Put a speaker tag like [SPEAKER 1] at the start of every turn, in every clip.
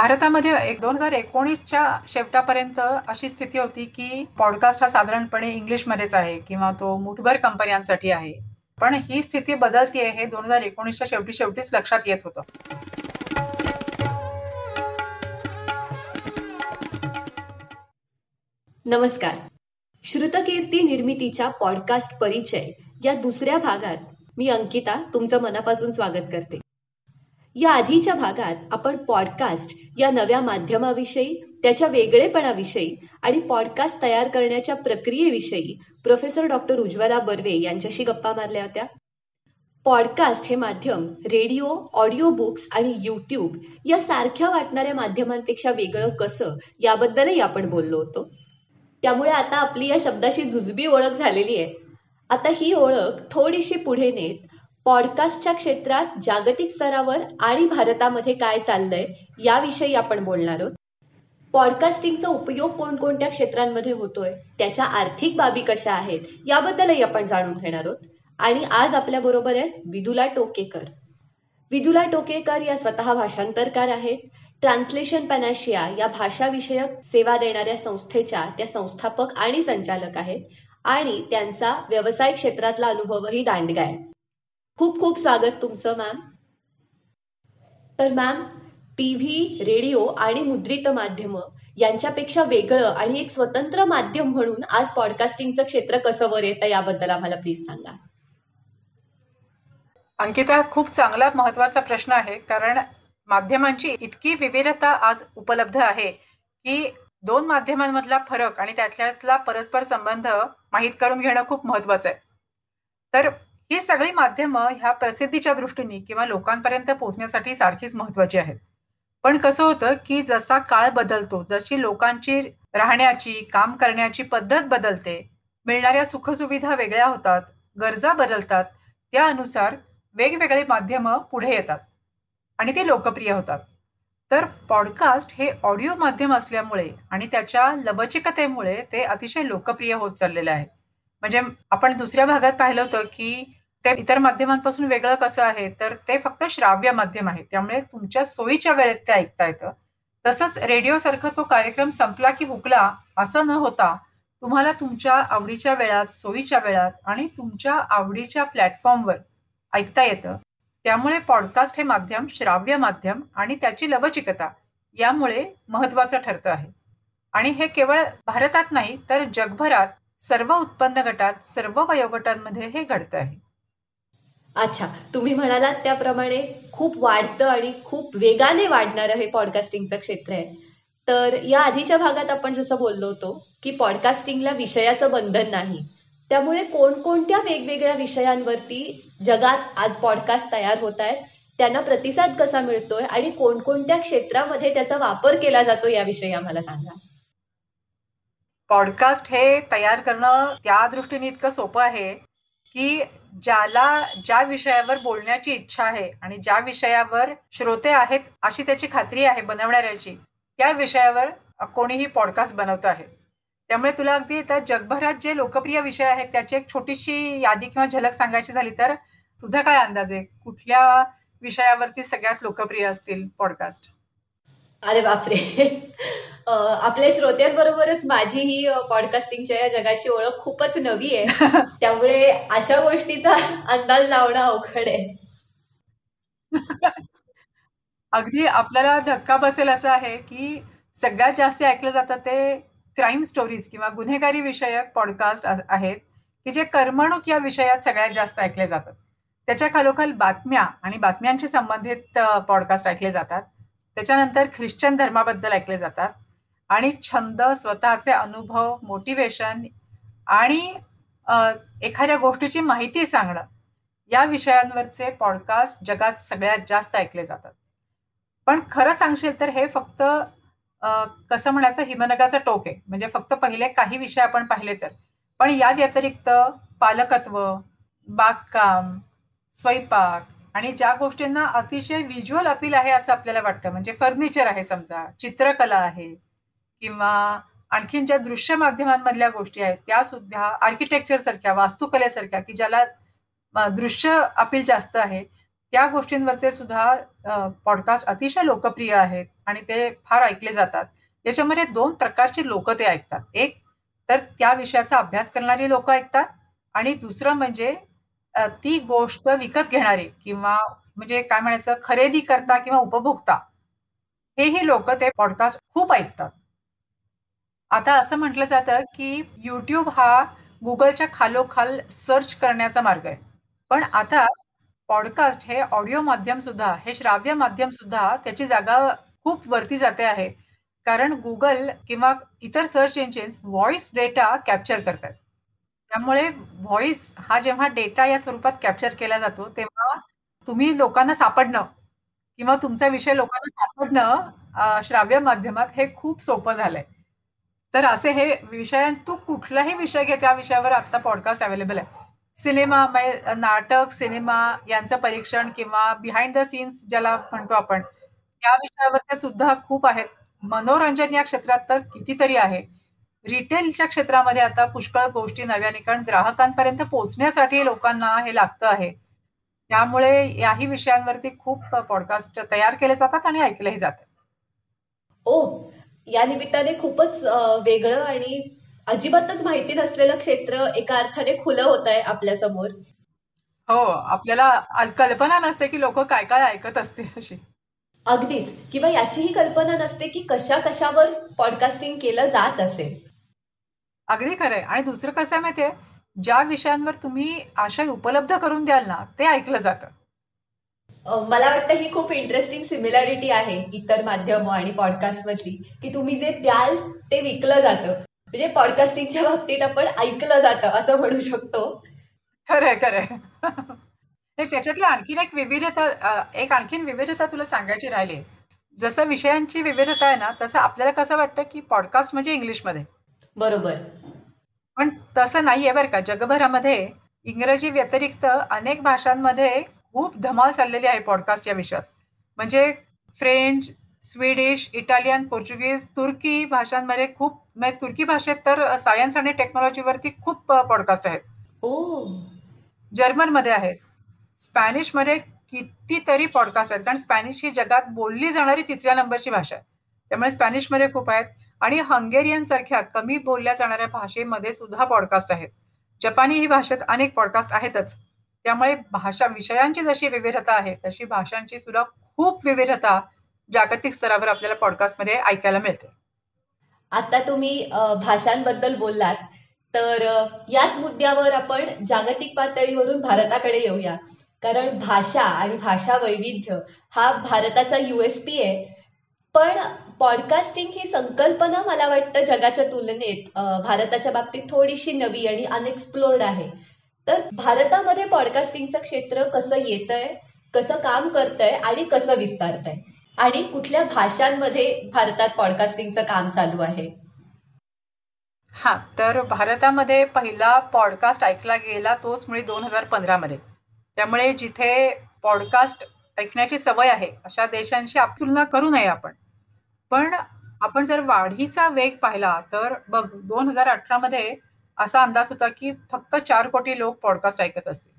[SPEAKER 1] भारतामध्ये एक दोन हजार एकोणीसच्या शेवटापर्यंत अशी स्थिती होती की पॉडकास्ट हा साधारणपणे इंग्लिशमध्येच आहे किंवा तो मुठभर कंपन्यांसाठी आहे. पण ही स्थिती बदलतीये हे दोन हजार एकोणीसच्या शेवटी शेवटीच लक्षात येत होतं.
[SPEAKER 2] नमस्कार. श्रुतकीर्ती निर्मितीच्या पॉडकास्ट परिचय या दुसऱ्या भागात मी अंकिता तुमचं मनापासून स्वागत करते. या आधीच्या भागात आपण पॉडकास्ट या नव्या माध्यमाविषयी त्याच्या वेगळेपणाविषयी आणि पॉडकास्ट तयार करण्याच्या प्रक्रियेविषयी प्रोफेसर डॉक्टर उज्ज्वला बर्वे यांच्याशी गप्पा मारल्या होत्या. पॉडकास्ट हे माध्यम रेडिओ ऑडिओ बुक्स आणि यूट्यूब या सारख्या वाटणाऱ्या माध्यमांपेक्षा वेगळं कसं याबद्दलही आपण बोललो होतो. त्यामुळे आता आपली या शब्दाशी झुजबी ओळख झालेली आहे. आता ही ओळख थोडीशी पुढे नेत पॉडकास्टच्या क्षेत्रात जागतिक स्तरावर आणि भारतामध्ये काय चाललंय याविषयी आपण बोलणार आहोत. पॉडकास्टिंगचा उपयोग कोणकोणत्या क्षेत्रांमध्ये होतोय त्याच्या आर्थिक बाबी कशा आहेत याबद्दलही आपण जाणून घेणार आहोत. आणि आज आपल्या बरोबर आहेत विदुला टोकेकर. विदुला टोकेकर या स्वतः भाषांतरकार आहेत. ट्रान्सलेशन पॅनाशिया या भाषाविषयक सेवा देणाऱ्या संस्थेच्या त्या संस्थापक आणि संचालक आहेत. आणि त्यांचा व्यवसाय क्षेत्रातला अनुभवही दांडगा आहे. खूप खूप स्वागत तुमचं मॅम तर मॅम टीव्ही रेडिओ आणि मुद्रित माध्यम यांच्यापेक्षा वेगळं आणि एक स्वतंत्र माध्यम म्हणून आज पॉडकास्टिंगचं क्षेत्र कसं वर येतं याबद्दल आम्हाला प्लीज सांगा.
[SPEAKER 1] अंकिता खूप चांगला महत्त्वाचा प्रश्न आहे. कारण माध्यमांची इतकी विविधता आज उपलब्ध आहे की दोन माध्यमांमधला फरक आणि त्यातल्यातला परस्पर संबंध माहीत करून घेणं खूप महत्वाचं आहे. तर ही सगळी माध्यमं ह्या प्रसिद्धीच्या दृष्टीने किंवा लोकांपर्यंत पोहोचण्यासाठी सारखीच महत्वाची आहेत. पण कसं होतं की जसा काळ बदलतो जशी लोकांची राहण्याची काम करण्याची पद्धत बदलते मिळणाऱ्या सुखसुविधा वेगळ्या होतात गरजा बदलतात त्यानुसार वेगवेगळे माध्यमं पुढे येतात आणि ते लोकप्रिय होतात. तर पॉडकास्ट हे ऑडिओ माध्यम असल्यामुळे आणि त्याच्या लवचिकतेमुळे ते अतिशय लोकप्रिय होत चाललेले आहे. म्हणजे आपण दुसऱ्या भागात पाहिलं होतं की ते इतर माध्यमांपासून वेगळं कसं आहे? तर ते फक्त श्राव्य माध्यम आहे. त्यामुळे तुमच्या सोयीच्या वेळेत ते ऐकता येतं. तसंच रेडिओसारखा तो कार्यक्रम संपला की हुकला असं न होता तुम्हाला तुमच्या आवडीच्या वेळात सोयीच्या वेळात आणि तुमच्या आवडीच्या प्लॅटफॉर्मवर ऐकता येतं. त्यामुळे पॉडकास्ट हे माध्यम श्राव्य माध्यम आणि त्याची लवचिकता यामुळे महत्वाचं ठरतं आहे. आणि हे केवळ भारतात नाही तर जगभरात सर्व उत्पन्न गटात सर्व वयोगटांमध्ये हे घडतं आहे.
[SPEAKER 2] अच्छा तुम्ही म्हणालात त्याप्रमाणे खूप वाढतं आणि खूप वेगाने वाढणारं हे पॉडकास्टिंगचं क्षेत्र आहे. तर या आधीच्या भागात आपण जसं बोललो होतो की पॉडकास्टिंगला विषयाचं बंधन नाही. त्यामुळे कोणकोणत्या वेगवेगळ्या विषयांवरती जगात आज पॉडकास्ट तयार होत आहेत त्यांना प्रतिसाद कसा मिळतोय आणि कोणकोणत्या क्षेत्रामध्ये त्याचा वापर केला जातो याविषयी आम्हाला सांगा.
[SPEAKER 1] पॉडकास्ट हे तयार करणं त्या दृष्टीने इतकं सोपं आहे की ज्याला ज्या विषयावर बोलण्याची इच्छा आहे आणि ज्या विषयावर श्रोते आहेत अशी त्याची खात्री आहे बनवणाऱ्याची त्या विषयावर कोणीही पॉडकास्ट बनवत आहे. त्यामुळे तुला अगदी त्या जगभरात जे लोकप्रिय विषय आहेत त्याची एक छोटीशी यादी किंवा झलक सांगायची झाली तर तुझा काय अंदाज आहे? कुठल्या विषयावरती सगळ्यात लोकप्रिय असतील पॉडकास्ट
[SPEAKER 2] अरे बापरे. आपल्या श्रोत्यांबरोबरच माझी ही पॉडकास्टिंगच्या या जगाची ओळख खूपच नवी आहे. त्यामुळे अशा गोष्टीचा अंदाज लावणं अवघड आहे.
[SPEAKER 1] अगदी आपल्याला धक्का बसेल असं आहे की सगळ्यात जास्त ऐकलं जातं ते क्राईम स्टोरीज किंवा गुन्हेगारी विषयक पॉडकास्ट आहेत की जे करमणूक या विषयात सगळ्यात जास्त ऐकले जातात. त्याच्या खालोखाल बातम्या आणि बातम्यांशी संबंधित पॉडकास्ट ऐकले जातात. त्याच्यानंतर ख्रिश्चन धर्माबद्दल ऐकले जातात. आणि छंद स्वतःचे अनुभव मोटिवेशन आणि एखाद्या गोष्टीची माहिती सांगणं या विषयांवरचे पॉडकास्ट जगात सगळ्यात जास्त ऐकले जातात. पण खरं सांगशील तर हे फक्त कसं म्हणायचं हिमनगाचं टोक आहे. म्हणजे फक्त पहिले काही विषय आपण पाहिले तर. पण या व्यतिरिक्त पालकत्व बागकाम स्वयंपाक आणि ज्या गोष्टींना अतिशय व्हिज्युअल अपील आहे असं आपल्याला वाटतं म्हणजे फर्निचर आहे समजा चित्रकला आहे किंवा आणखीन ज्या दृश्य माध्यमांमधल्या गोष्टी आहेत त्या सुद्धा आर्किटेक्चर सारख्या वास्तुकलेसारख्या की ज्याला दृश्य अपील जास्त आहे त्या गोष्टींवरचे सुद्धा पॉडकास्ट अतिशय लोकप्रिय आहेत आणि ते फार ऐकले जातात. याच्यामध्ये दोन प्रकारची लोक ते ऐकतात. एक तर त्या विषयाचा अभ्यास करणारी लोक ऐकतात आणि दुसरं म्हणजे ती गोष्ट विकत घेणारे किंवा म्हणजे काय म्हणायचं खरेदी करता किंवा उपभोक्ता हेही लोक ते पॉडकास्ट खूप ऐकतात. आता असं म्हटलं जातं की यूट्यूब हा गुगलच्या खालोखाल सर्च करण्याचा मार्ग आहे. पण आता पॉडकास्ट हे ऑडिओ माध्यम सुद्धा हे श्राव्य माध्यम सुद्धा त्याची जागा खूप वरती जाते आहे. कारण गुगल किंवा इतर search engines voice data capture करतात. त्यामुळे व्हॉइस हा जेव्हा डेटा या स्वरूपात कॅप्चर केला जातो तेव्हा तुम्ही लोकांना सापडणं किंवा तुमचा विषय लोकांना सापडणं श्राव्य माध्यमात हे खूप सोपं झालंय. तर असे हे विषय तू कुठलाही विषय घे त्या विषयावर आता पॉडकास्ट अवेलेबल आहे. सिनेमा नाटक सिनेमा यांचं परीक्षण किंवा बिहाइंड द सीन्स ज्याला म्हणतो आपण या विषयावर सुद्धा खूप आहेत. मनोरंजन या क्षेत्रात तर कितीतरी आहे. रिटेलच्या क्षेत्रामध्ये आता पुष्कळ गोष्टी नव्याने कारण ग्राहकांपर्यंत पोहोचण्यासाठी लोकांना हे लागतं आहे. त्यामुळे याही विषयांवरती खूप पॉडकास्ट तयार केले जातात आणि ऐकलेही जातात
[SPEAKER 2] ओ या निमित्ताने खूपच वेगळं आणि अजिबातच माहिती नसलेलं क्षेत्र एका अर्थाने खुलं होत आहे आपल्यासमोर
[SPEAKER 1] हो आपल्याला कल्पना नसते की लोक काय काय ऐकत असतील अशी.
[SPEAKER 2] अगदीच. किंवा याचीही कल्पना नसते की कशा कशावर पॉडकास्टिंग केलं जात असेल.
[SPEAKER 1] अगदी खरंय आणि दुसरं कसं आहे माहितीये ज्या विषयांवर तुम्ही आशय उपलब्ध करून द्याल ना ते ऐकलं जातं.
[SPEAKER 2] मला वाटतं ही खूप इंटरेस्टिंग सिमिलॅरिटी आहे इतर माध्यम आणि पॉडकास्ट मधली की तुम्ही जे द्याल ते विकलं जातं. म्हणजे पॉडकास्टिंगच्या बाबतीत आपण ऐकलं जातं असं म्हणू शकतो.
[SPEAKER 1] खरंय खरंय त्याच्यातली आणखीन एक विविधता एक आणखीन विविधता तुला सांगायची राहिली. जसं विषयांची विविधता आहे ना तसं आपल्याला कसं वाटतं की पॉडकास्ट म्हणजे इंग्लिशमध्ये?
[SPEAKER 2] बरोबर.
[SPEAKER 1] पण तसं नाहीये बरं का. जगभरामध्ये इंग्रजी व्यतिरिक्त अनेक भाषांमध्ये खूप धमाल चाललेली आहे पॉडकास्ट या विषयात. म्हणजे फ्रेंच स्वीडिश इटालियन पोर्चुगीज तुर्की भाषांमध्ये खूप म्हणजे तुर्की भाषेत तर सायन्स आणि टेक्नॉलॉजीवरती खूप पॉडकास्ट आहेत. जर्मनमध्ये आहेत. स्पॅनिशमध्ये कितीतरी पॉडकास्ट आहेत. कारण स्पॅनिश ही जगात बोलली जाणारी तिसऱ्या नंबरची भाषा आहे. त्यामुळे स्पॅनिशमध्ये खूप आहेत. आणि हंगेरियन सारख्या कमी बोलल्या जाणाऱ्या भाषेमध्ये सुद्धा पॉडकास्ट आहेत. जपानी ही भाषेत अनेक पॉडकास्ट आहेतच. त्यामुळे भाषा विषयांची जशी विविधता आहे तशी भाषांची सुद्धा खूप विविधता जागतिक स्तरावर आपल्याला पॉडकास्टमध्ये ऐकायला मिळते.
[SPEAKER 2] आता तुम्ही भाषांबद्दल बोललात तर याच मुद्द्यावर आपण जागतिक पातळीवरून भारताकडे येऊया. कारण भाषा आणि भाषा वैविध्य हा भारताचा युएसपी आहे. पण पॉडकास्टिंग ही संकल्पना मला वाटतं जगाच्या तुलनेत भारताच्या बाबतीत थोडीशी नवी आणि अनएक्सप्लोर्ड आहे. तर भारतामध्ये पॉडकास्टिंगचं क्षेत्र कसं येत आहे कसं काम करतंय आणि कसं विस्तारतंय? आणि कुठल्या भाषांमध्ये भारतात पॉडकास्टिंगचं काम चालू आहे?
[SPEAKER 1] हा तर भारतामध्ये पहिला पॉडकास्ट ऐकला गेला तोच मुळे दोन हजार पंधरा मध्ये त्यामुळे जिथे पॉडकास्ट ऐकण्याची सवय आहे अशा देशांशी तुलना करू नये आपण. पण आपण जर वाढीचा वेग पाहिला तर बघ दोन हजार अठरा मध्ये असा अंदाज होता की फक्त चार कोटी लोक पॉडकास्ट ऐकत असतील.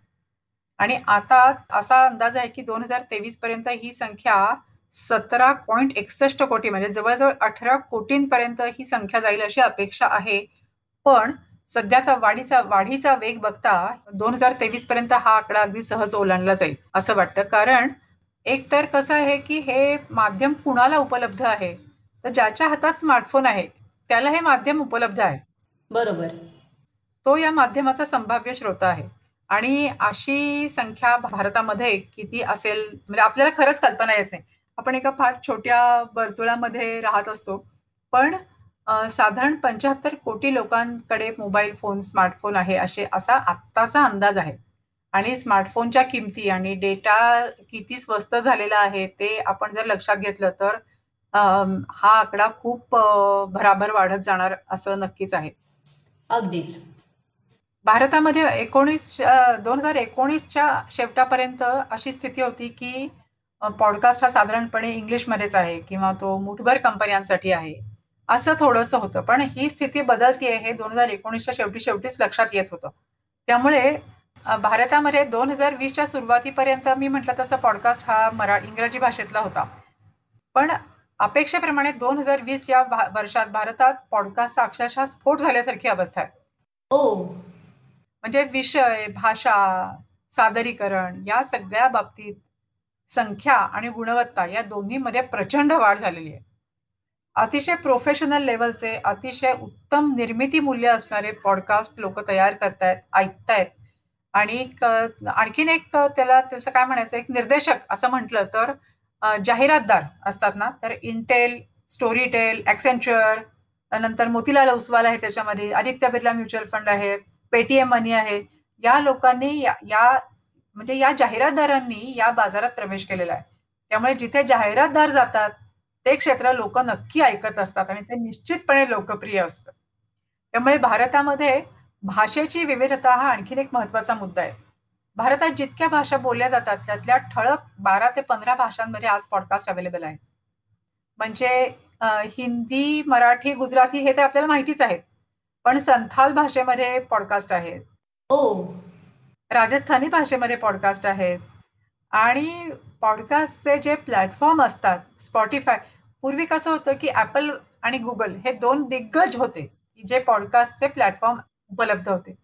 [SPEAKER 1] आणि आता असा अंदाज आहे की दोन हजार तेवीस पर्यंत ही संख्या सतरा पॉईंट एकसष्ट कोटी म्हणजे जवळजवळ अठरा कोटींपर्यंत ही संख्या जाईल अशी अपेक्षा आहे. पण सध्याचा वाढीचा वाढीचा वेग बघता दोन हजार तेवीस पर्यंत हा आकडा अगदी सहज ओलांडला जाईल असं वाटतं. कारण एक तर कसं आहे की हे माध्यम कुणाला उपलब्ध आहे? तर ज्याच्या हातात स्मार्टफोन आहे त्याला हे माध्यम उपलब्ध आहे.
[SPEAKER 2] बरोबर.
[SPEAKER 1] तो या माध्यमाचा संभाव्य श्रोता आहे. आणि अशी संख्या भारतामध्ये किती असेल म्हणजे आपल्याला खरंच कल्पना येत नाही. आपण एका फार छोट्या वर्तुळामध्ये राहत असतो. पण साधारण पंच्याहत्तर कोटी लोकांकडे मोबाईल फोन स्मार्टफोन आहे असे असा आत्ताचा अंदाज आहे. आणि स्मार्टफोनच्या किमती आणि डेटा किती स्वस्त झालेला आहे ते आपण जर लक्षात घेतलं तर हा आकडा खूप भराभर वाढत जाणार असं नक्कीच आहे.
[SPEAKER 2] अगदीच.
[SPEAKER 1] भारतामध्ये एकोणीस दोन हजार एकोणीसच्या शेवटापर्यंत अशी स्थिती होती की पॉडकास्ट हा साधारणपणे इंग्लिशमध्येच आहे किंवा तो मुठभर कंपन्यांसाठी आहे. असं थोडंसं होतं पण ही स्थिती बदलतीये हे दोन हजार एकोणीसच्या शेवटी शेवटीच लक्षात येत होतं. त्यामुळे भारतामध्ये दोन हजार वीसच्या सुरुवातीपर्यंत मी म्हटलं तसं पॉडकास्ट हा मरा इंग्रजी भाषेतला होता. पण अपेक्षेप्रमाणे दोन हजार वीस या वर्षात भारतात पॉडकास्टचा अक्षरशः स्फोट झाल्यासारखी अवस्था आहे.
[SPEAKER 2] ओ
[SPEAKER 1] म्हणजे विषय भाषा सादरीकरण या सगळ्या बाबतीत संख्या आणि गुणवत्ता या दोन्हीमध्ये प्रचंड वाढ झालेली आहे. अतिशय प्रोफेशनल लेवलचे अतिशय उत्तम निर्मिती मूल्य असणारे पॉडकास्ट लोक तयार करतायत ऐकतायत. आणि आणखीन एक त्याला त्याचं काय म्हणायचं एक निर्देशक असं म्हटलं तर जाहिरातदार असतात ना तर इंटेल स्टोरीटेल ॲक्सेंच्युअर नंतर मोतीलाल उसवाल आहे त्याच्यामध्ये आदित्य बिर्ला म्युच्युअल फंड आहेत पेटीएम मनी आहे या लोकांनी या म्हणजे या जाहिरातदारांनी या बाजारात प्रवेश केलेला आहे. त्यामुळे जिथे जाहिरातदार जातात ते क्षेत्र लोक नक्की ऐकत असतात आणि ते निश्चितपणे लोकप्रिय असतं. त्यामुळे भारतामध्ये भाषेची विविधता हा आणखीन एक महत्त्वाचा मुद्दा आहे. भारतात जितक्या भाषा बोलल्या जातात त्यातल्या ठळक बारा ते पंधरा भाषांमध्ये आज पॉडकास्ट अवेलेबल आहेत. म्हणजे हिंदी मराठी गुजराती हे तर आपल्याला माहितीच आहेत. पण संथाल भाषेमध्ये पॉडकास्ट आहेत.
[SPEAKER 2] ओ
[SPEAKER 1] राजस्थानी भाषेमध्ये पॉडकास्ट आहेत. आणि पॉडकास्टचे जे प्लॅटफॉर्म असतात स्पॉटीफाय पूर्वी कसं होतं की ॲपल आणि गुगल हे दोन दिग्गज होते. की जे पॉडकास्टचे प्लॅटफॉर्म उपलब्ध होते.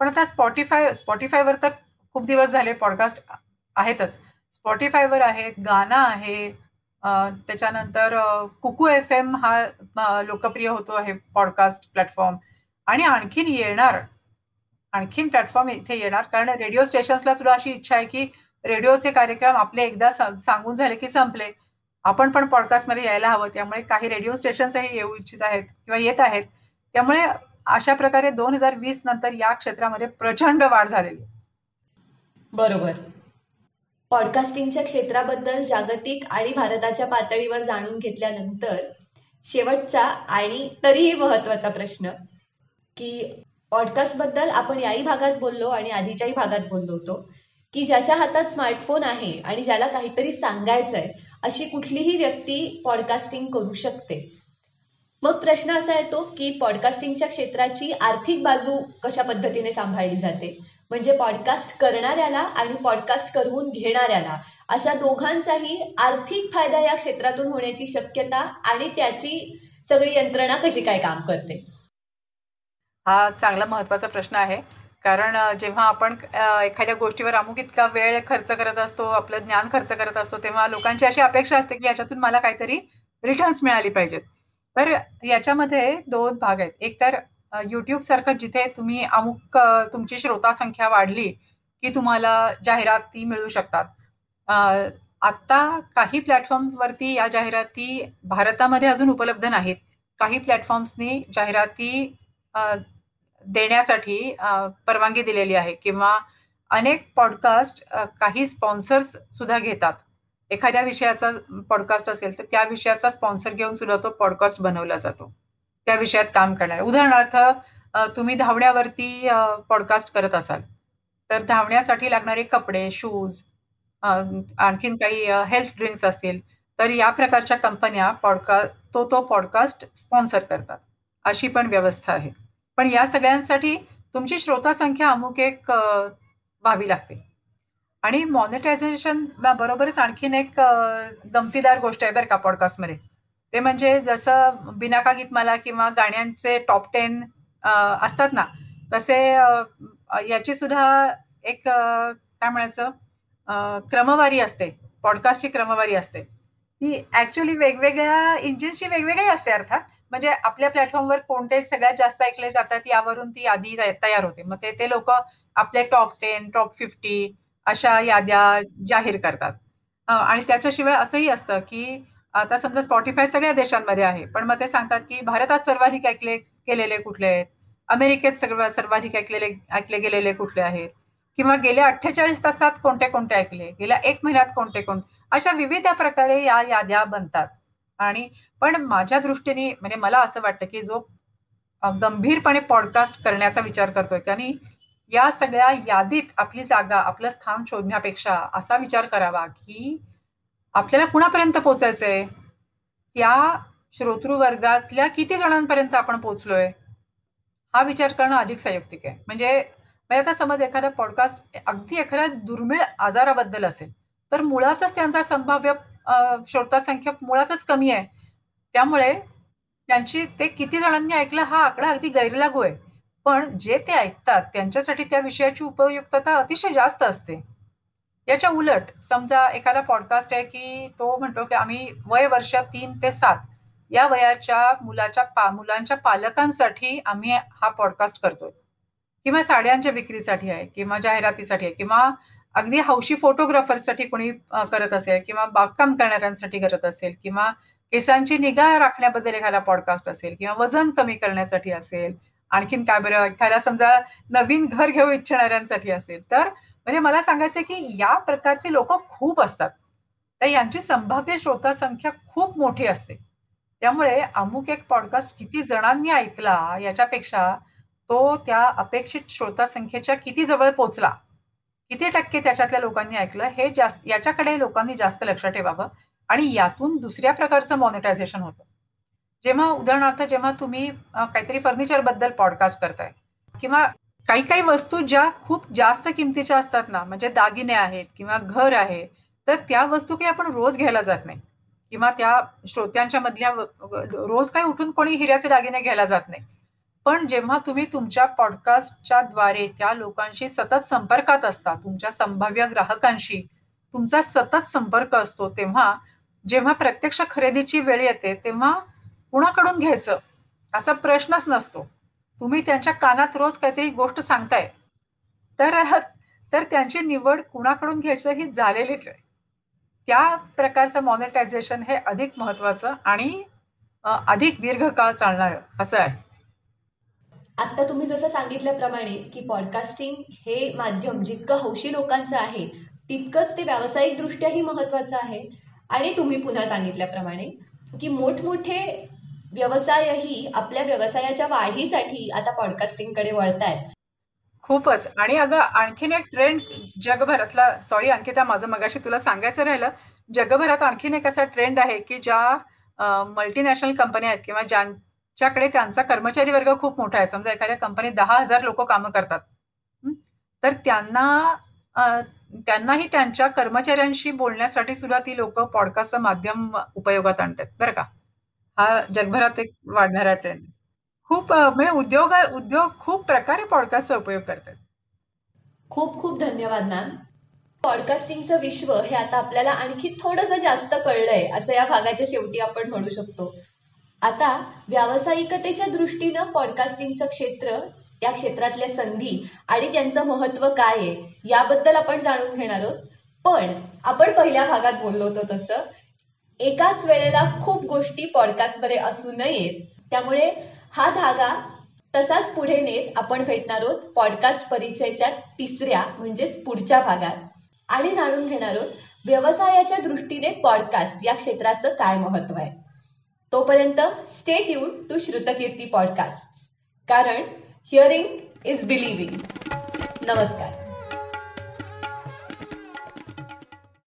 [SPEAKER 1] पण आता स्पॉटीफाय स्पॉटीफायवर तर खूप दिवस झाले पॉडकास्ट आहेतच. स्पॉटीफायवर आहेत गाणं आहे त्याच्यानंतर कुकू एफ एम हा लोकप्रिय होतो आहे पॉडकास्ट प्लॅटफॉर्म आणि आणखीन येणार आणखीन प्लॅटफॉर्म इथे येणार कारण रेडिओ स्टेशन्सला सुद्धा अशी इच्छा आहे की रेडिओचे कार्यक्रम आपले एकदा सांगून झाले की संपले. आपण पण पॉडकास्टमध्ये यायला हवं त्यामुळे काही रेडिओ स्टेशन्सही येऊ इच्छित आहेत किंवा येत आहेत. त्यामुळे अशा प्रकारे दोन हजार वीस नंतर या क्षेत्रामध्ये प्रचंड वाढ झालेली
[SPEAKER 2] बरोबर. पॉडकास्टिंगच्या क्षेत्राबद्दल जागतिक आणि भारताच्या पातळीवर जाणून घेतल्यानंतर शेवटचा आणि तरीही महत्त्वाचा प्रश्न की पॉडकास्टबद्दल आपण याही भागात बोललो आणि आधीच्याही भागात बोललो होतो की ज्याच्या हातात स्मार्टफोन आहे आणि ज्याला काहीतरी सांगायचंय अशी कुठलीही व्यक्ती पॉडकास्टिंग करू शकते. मग प्रश्न असा येतो की पॉडकास्टिंगच्या क्षेत्राची आर्थिक बाजू कशा पद्धतीने सांभाळली जाते? म्हणजे पॉडकास्ट करणाऱ्याला आणि पॉडकास्ट करून घेणाऱ्याला अशा दोघांचाही आर्थिक फायदा या क्षेत्रातून होण्याची शक्यता आणि त्याची सगळी यंत्रणा कशी काय काम करते?
[SPEAKER 1] हा चांगला महत्त्वाचा प्रश्न आहे. कारण जेव्हा आपण एखाद्या गोष्टीवर अमुक इतका वेळ खर्च करत असतो आपलं ज्ञान खर्च करत असतो तेव्हा लोकांची अशी अपेक्षा असते की याच्यातून मला काहीतरी रिटर्न्स मिळाली पाहिजेत. तर याच्यामध्ये दोन भाग आहेत. एक तर युट्यूब सारखं जिथे तुम्ही अमुक तुमची श्रोता संख्या वाढली की तुम्हाला जाहिराती मिळू शकतात. आत्ता काही प्लॅटफॉर्मवरती या जाहिराती भारतामध्ये अजून उपलब्ध नाहीत. काही प्लॅटफॉर्म्सनी जाहिराती देण्यासाठी परवानगी दिलेली आहे किंवा अनेक पॉडकास्ट काही स्पॉन्सर्स सुद्धा घेतात. एखाद्या विषयाचा पॉडकास्ट असेल तर त्या विषयाचा स्पॉन्सर घेऊन सुद्धा तो पॉडकास्ट बनवला जातो. त्या विषयात काम करणार. उदाहरणार्थ तुम्ही धावण्यावरती पॉडकास्ट करत असाल तर धावण्यासाठी लागणारे कपडे शूज आणखीन काही हेल्थ ड्रिंक्स असतील तर या प्रकारच्या कंपन्या पॉडकास्ट तो तो पॉडकास्ट स्पॉन्सर करतात. अशी पण व्यवस्था आहे. पण या सगळ्यांसाठी तुमची श्रोता संख्या अमुक एक व्हावी लागते. आणि मॉनिटायझेशन बरोबरच आणखीन एक गमतीदार गोष्ट आहे बरं का पॉडकास्टमध्ये ते म्हणजे जसं बिनाका गीतमाला किंवा गाण्यांचे टॉप टेन असतात ना तसे याची सुद्धा एक काय म्हणायचं क्रमवारी असते. पॉडकास्टची क्रमवारी असते. ती ॲक्च्युली वेगवेगळ्या इंजिन्सची वेगवेगळी असते अर्थात. म्हणजे आपल्या प्लॅटफॉर्मवर कोणते सगळ्यात जास्त ऐकले जातात यावरून ती आधी तयार होते. मग ते ते लोक आपले टॉप टेन टॉप फिफ्टी अशा याद्या जाहीर करतात. आणि त्याच्याशिवाय असंही असतं की आता समजा स्पॉटीफाय सगळ्या देशांमध्ये आहे पण मग ते सांगतात की भारतात सर्वाधिक ऐकले गेलेले कुठले आहेत? अमेरिकेत सर्व सर्वाधिक ऐकलेले ऐकले गेलेले कुठले आहेत? किंवा गेल्या अठ्ठेचाळीस तासात कोणते कोणते ऐकले? गेल्या एक महिन्यात कोणते कोणते अशा विविध प्रकारे या याद्या बनतात. आणि पण माझ्या दृष्टीने म्हणजे मला असं वाटतं की जो गंभीरपणे पॉडकास्ट करण्याचा विचार करतोय त्यांनी या सगळ्या यादीत आपली जागा आपलं स्थान शोधण्यापेक्षा असा विचार करावा की आपल्याला कुणापर्यंत पोचायचंय? त्या श्रोतृवर्गातल्या किती जणांपर्यंत आपण पोचलोय? हा विचार करणं अधिक संयुक्तिक आहे. म्हणजे म्हणजे आता समज एखादा पॉडकास्ट अगदी एखाद्या दुर्मिळ आजाराबद्दल असेल तर मुळातच त्यांचा संभाव्य श्रोता संख्या मुळातच कमी आहे. त्यामुळे त्यांची ते किती जणांनी ऐकलं हा आकडा अगदी गैरलागू आहे. पण जे ते ऐकतात त्यांच्यासाठी त्या विषयाची उपयुक्तता अतिशय जास्त असते. याच्या उलट समजा एखादा पॉडकास्ट आहे की तो म्हणतो की आम्ही वय वर्ष तीन ते सात या वयाच्या मुलाच्या पा मुलांच्या पालकांसाठी आम्ही हा पॉडकास्ट करतोय. किंवा साड्यांच्या विक्रीसाठी आहे किंवा जाहिरातीसाठी आहे किंवा अगदी हौशी फोटोग्राफर्ससाठी कोणी करत असेल किंवा बागकाम करणाऱ्यांसाठी करत असेल किंवा केसांची निगा राखण्याबद्दल एखादा पॉडकास्ट असेल किंवा वजन कमी करण्यासाठी असेल आणखीन काय बरं एखाद्या समजा नवीन घर घेऊ इच्छिणाऱ्यांसाठी असेल तर म्हणजे मला सांगायचं की या प्रकारचे लोक खूप असतात. तर यांची संभाव्य श्रोता संख्या खूप मोठी असते. त्यामुळे अमुक एक पॉडकास्ट किती जणांनी ऐकला याच्यापेक्षा तो त्या अपेक्षित श्रोता संख्येच्या किती जवळ पोचला किती टक्के त्याच्यातल्या लोकांनी ऐकलं हे जास्त याच्याकडे लोकांनी जास्त लक्ष ठेवावं आणि यातून दुसऱ्या प्रकारचं मॉनिटायझेशन होतं. जेव्हा उदाहरणार्थ जेव्हा तुम्ही काहीतरी फर्निचरबद्दल पॉडकास्ट करताय किंवा काही काही वस्तू ज्या खूप जास्त किमतीच्या असतात ना म्हणजे दागिने आहेत किंवा घर आहे तर त्या वस्तू काही आपण रोज घ्यायला जात नाही. किंवा त्या श्रोत्यांच्या मधल्या रोज काही उठून कोणी हिऱ्याचे दागिने घ्यायला जात नाही. पण जेव्हा तुम्ही तुमच्या पॉडकास्टच्या द्वारे त्या लोकांशी सतत संपर्कात असता तुमच्या संभाव्य ग्राहकांशी तुमचा सतत संपर्क असतो तेव्हा जेव्हा प्रत्यक्ष खरेदीची वेळ येते तेव्हा कुणाकडून घ्यायचं? असा प्रश्नच नसतो. तुम्ही त्यांच्या कानात रोज काहीतरी गोष्ट सांगताय. तर तर त्यांची निवड कुणाकडून घ्यायचं ही झालेलीच आहे. त्या प्रकारचं मॉनिटायझेशन हे अधिक महत्वाचं आणि अधिक दीर्घकाळ चालणार असं आहे.
[SPEAKER 2] आता तुम्ही जसं सांगितल्याप्रमाणे की पॉडकास्टिंग हे माध्यम जितकं हौशी लोकांचं आहे तितकंच ते व्यावसायिक दृष्ट्याही महत्वाचं आहे. आणि तुम्ही पुन्हा सांगितल्याप्रमाणे की मोठमोठे व्यवसायही आपल्या व्यवसायाच्या वाढीसाठी आता पॉडकास्टिंगकडे वळतायत.
[SPEAKER 1] खूपच. आणि अगं आणखीन एक ट्रेंड जगभरातला सॉरी अंकिता माझं मगाशी तुला सांगायचं राहिलं जगभरात आणखीन एक असा ट्रेंड आहे की ज्या मल्टीनॅशनल कंपन्या आहेत किंवा ज्यांच्याकडे त्यांचा कर्मचारी वर्ग खूप मोठा आहे. समजा एखाद्या कंपनीत दहा हजार लोक कामं करतात. तर त्यांना त्यांनाही त्यांच्या कर्मचाऱ्यांशी बोलण्यासाठी सुद्धा ती लोक पॉडकास्टचं माध्यम उपयोगात आणतात. बरं का? हा जगभरात एक वाढणारा ट्रेंड खूप म्हणजे उद्योग उद्योग खूप प्रकारे पॉडकास्टचा उपयोग करतात.
[SPEAKER 2] खूप खूप धन्यवाद मॅम पॉडकास्टिंगचं विश्व हे आता आपल्याला आणखी थोडस जास्त कळलंय असं या भागाच्या शेवटी आपण म्हणू शकतो. आता व्यावसायिकतेच्या दृष्टीनं पॉडकास्टिंगचं क्षेत्र या क्षेत्रातल्या संधी आणि त्यांचं महत्त्व काय आहे याबद्दल आपण जाणून घेणार आहोत. पण आपण पहिल्या भागात बोललो होतो तसं एकाच वेळेला खूप गोष्टी पॉडकास्टमध्ये असू नयेत. त्यामुळे हा धागा तसाच पुढे नेत आपण भेटणार आहोत पॉडकास्ट परिचयच्या तिसऱ्या म्हणजेच पुढच्या भागात. आणि जाणून घेणार आहोत व्यवसायाच्या दृष्टीने पॉडकास्ट या क्षेत्राचं काय महत्त्व आहे. तोपर्यंत stay tuned to Shrutkirti podcast कारण हिअरिंग इज बिलिव्हिंग नमस्कार.